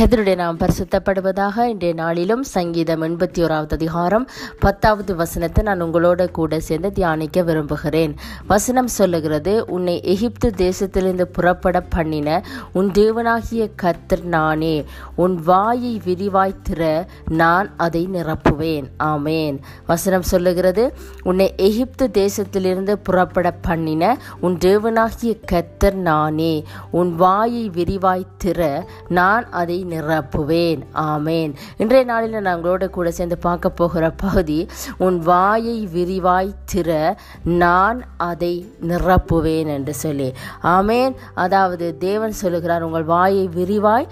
கதருடைய நாம் பரிசுத்தப்படுவதாக இன்றைய நாளிலும் சங்கீதம் எண்பத்தி ஓராவது அதிகாரம் பத்தாவது வசனத்தை நான் உங்களோட கூட சேர்ந்து தியானிக்க விரும்புகிறேன். வசனம் சொல்லுகிறது உன்னை எகிப்து தேசத்திலிருந்து புறப்பட பண்ணின உன் தேவனாகிய கத்தர் நானே. உன் வாயை விரிவாய் திற நான் அதை நிரப்புவேன். ஆமேன். வசனம் சொல்லுகிறது உன்னை எகிப்து தேசத்திலிருந்து புறப்பட பண்ணின உன் தேவனாகிய கத்தர் நானே. உன் வாயை விரிவாய் திற நான் அதை நிரப்புவேன். ஆமேன். இன்றைய நாளில் நாங்களோட கூட சேர்ந்து பார்க்க போகிற பகுதி உன் வாயை விரிவாய் திற நான் அதை நிரப்புவேன் என்று சொல்லி. ஆமேன். அதாவது தேவன் சொல்லுகிறார் உங்கள் வாயை விரிவாய்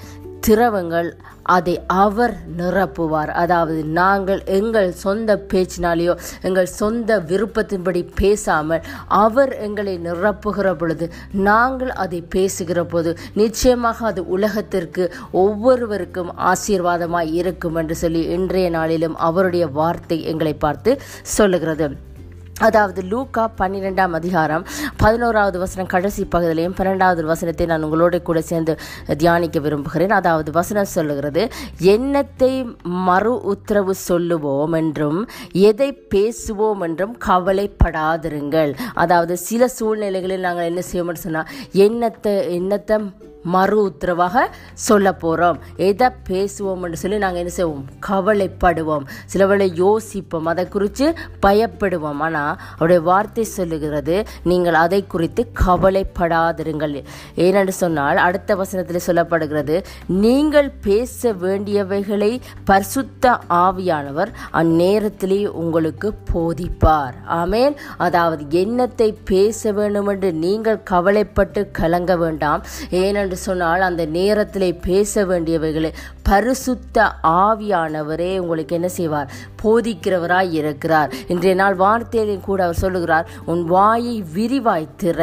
திரவங்கள் அதை அவர் நிரப்புவார். அதாவது நாங்கள் எங்கள் சொந்த பேச்சினாலேயோ எங்கள் சொந்த விருப்பத்தின்படி பேசாமல் அவர் எங்களை நிரப்புகிற பொழுது நாங்கள் அதை பேசுகிற போது நிச்சயமாக அது உலகத்திற்கு ஒவ்வொருவருக்கும் ஆசீர்வாதமாய் இருக்கும் என்று சொல்லி இன்றைய நாளிலும் அவருடைய வார்த்தை எங்களை பார்த்து சொல்லுகிறது. அதாவது லூக்கா பன்னிரெண்டாம் அதிகாரம் பதினோராவது வசனம் கடைசி பகுதியிலையும் பன்னெண்டாவது வசனத்தை நான் உங்களோட கூட சேர்ந்து தியானிக்க விரும்புகிறேன். அதாவது வசனம் சொல்லுகிறது எண்ணத்தை மறு உத்தரவு சொல்லுவோம் என்றும் எதை பேசுவோம் என்றும் கவலைப்படாதிருங்கள். அதாவது சில சூழ்நிலைகளில் நாங்கள் என்ன செய்வோம்னு சொன்னால் எண்ணத்தை எண்ணத்தை மறு உத்தரவாக சொல்ல போகிறோம் எதை பேசுவோம் என்று சொல்லி நாங்கள் என்ன செய்வோம்? கவலைப்படுவோம். சில வேளை யோசிப்போம். அதை குறித்து பயப்படுவோம். ஆனால் அவருடைய வார்த்தை சொல்லுகிறது நீங்கள் அதை குறித்து கவலைப்படாதிருங்கள். ஏனென்று சொன்னால் அடுத்த வசனத்தில் சொல்லப்படுகிறது நீங்கள் பேச வேண்டியவைகளை பரிசுத்த ஆவியானவர் அந்நேரத்திலே உங்களுக்கு போதிப்பார். ஆமேன். அதாவது எண்ணத்தை பேச வேண்டும் என்று நீங்கள் கவலைப்பட்டு கலங்க வேண்டாம். ஏனென்று என்று சொன்னால் அந்த நேரத்தில் பேச வேண்டியவைகளை பரிசுத்த ஆவியானவரே உங்களுக்கு என்ன செய்வார்? போதிக்கிறவராய் இருக்கிறார். இன்றைய நாள் வார்த்தையிலையும் கூட அவர் சொல்லுகிறார் உன் வாயை விரிவாய் திற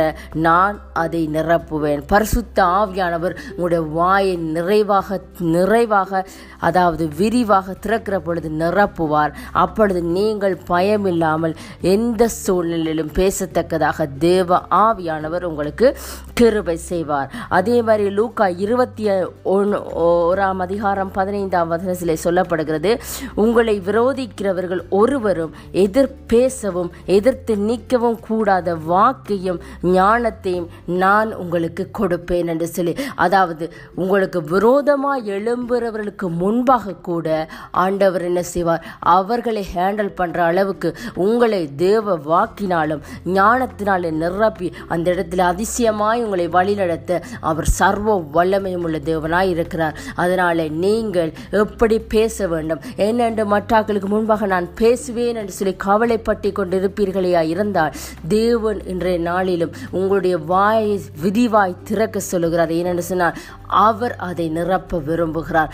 நான் அதை நிரப்புவேன். பரிசுத்த ஆவியானவர் உங்களுடைய வாயை நிறைவாக நிறைவாக அதாவது விரிவாக திறக்கிற பொழுது நிரப்புவார். அப்பொழுது நீங்கள் பயமில்லாமல் எந்த சூழ்நிலையிலும் பேசத்தக்கதாக தேவ ஆவியானவர் உங்களுக்கு கிருபை செய்வார். அதே மாதிரி லூக்கா இருபத்தி ஒன்று ஓராம் அதிகாரம் பதினைந்தாம் வசனத்தில் சொல்லப்படுகிறது உங்களை விரோதிக்கிறவர்கள் ஒருவரும் எதிர் பேசவும் எதிர்த்து நிற்கவும் கூடாத வாக்கையும் ஞானத்தையும் நான் உங்களுக்கு கொடுப்பேன் என்று சொல்லி அதாவது உங்களுக்கு விரோதமாக எழும்புறவர்களுக்கு முன்பாக கூட ஆண்டவர் என்ன செய்வார்? அவர்களை ஹேண்டில் பண்ணுற அளவுக்கு உங்களை தேவ வாக்கினாலும் ஞானத்தினாலும் நிரப்பி அந்த இடத்துல அதிசயமாய் உங்களை வழிநடத்த அவர் சர்வ வல்லமையும் உள்ள தேவனாய் இருக்கிறார். அதனால நீங்கள் எப்படி பேச வேண்டும்? என்னென்று மற்றாக்களுக்கு முன்பாக நான் பேசுவேன் என்று சொல்லி கவலைப்பட்டு கொண்டிருப்பீர்களையா இருந்தால் தேவன் இன்றைய நாளிலும் உங்களுடைய வாயை விரிவாய் திறக்க சொல்லுகிறார். ஏனென்று சொன்னால் அவர் அதை நிரப்ப விரும்புகிறார்.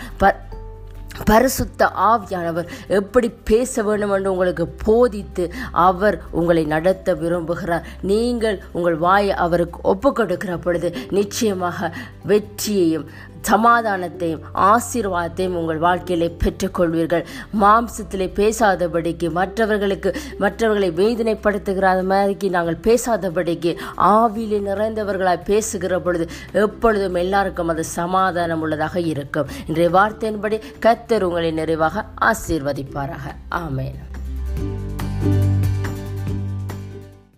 பரிசுத்த ஆவியானவர் எப்படி பேச வேண்டும் என்று உங்களுக்கு போதித்து அவர் உங்களை நடத்த விரும்புகிறார். நீங்கள் உங்கள் வாயை அவருக்கு ஒப்பு கொடுக்கிற பொழுது நிச்சயமாக வெற்றியையும் சமாதானத்தையும் ஆசீர்வாதத்தையும் உங்கள் வாழ்க்கையிலே பெற்றுக்கொள்வீர்கள். மாம்சத்திலே பேசாதபடிக்கு மற்றவர்களுக்கு மற்றவர்களை வேதனைப்படுத்துகிற மாதிரிக்கு நாங்கள் பேசாதபடிக்கு ஆவிலே நிறைந்தவர்களாய் பேசுகிற பொழுது எப்பொழுதும் எல்லாருக்கும் அது சமாதானம் உள்ளதாக இருக்கும். இன்றைய வார்த்தையின்படி கத்தர் உங்களை நிறைவாக ஆசீர்வதிப்பாராக. ஆமேன்.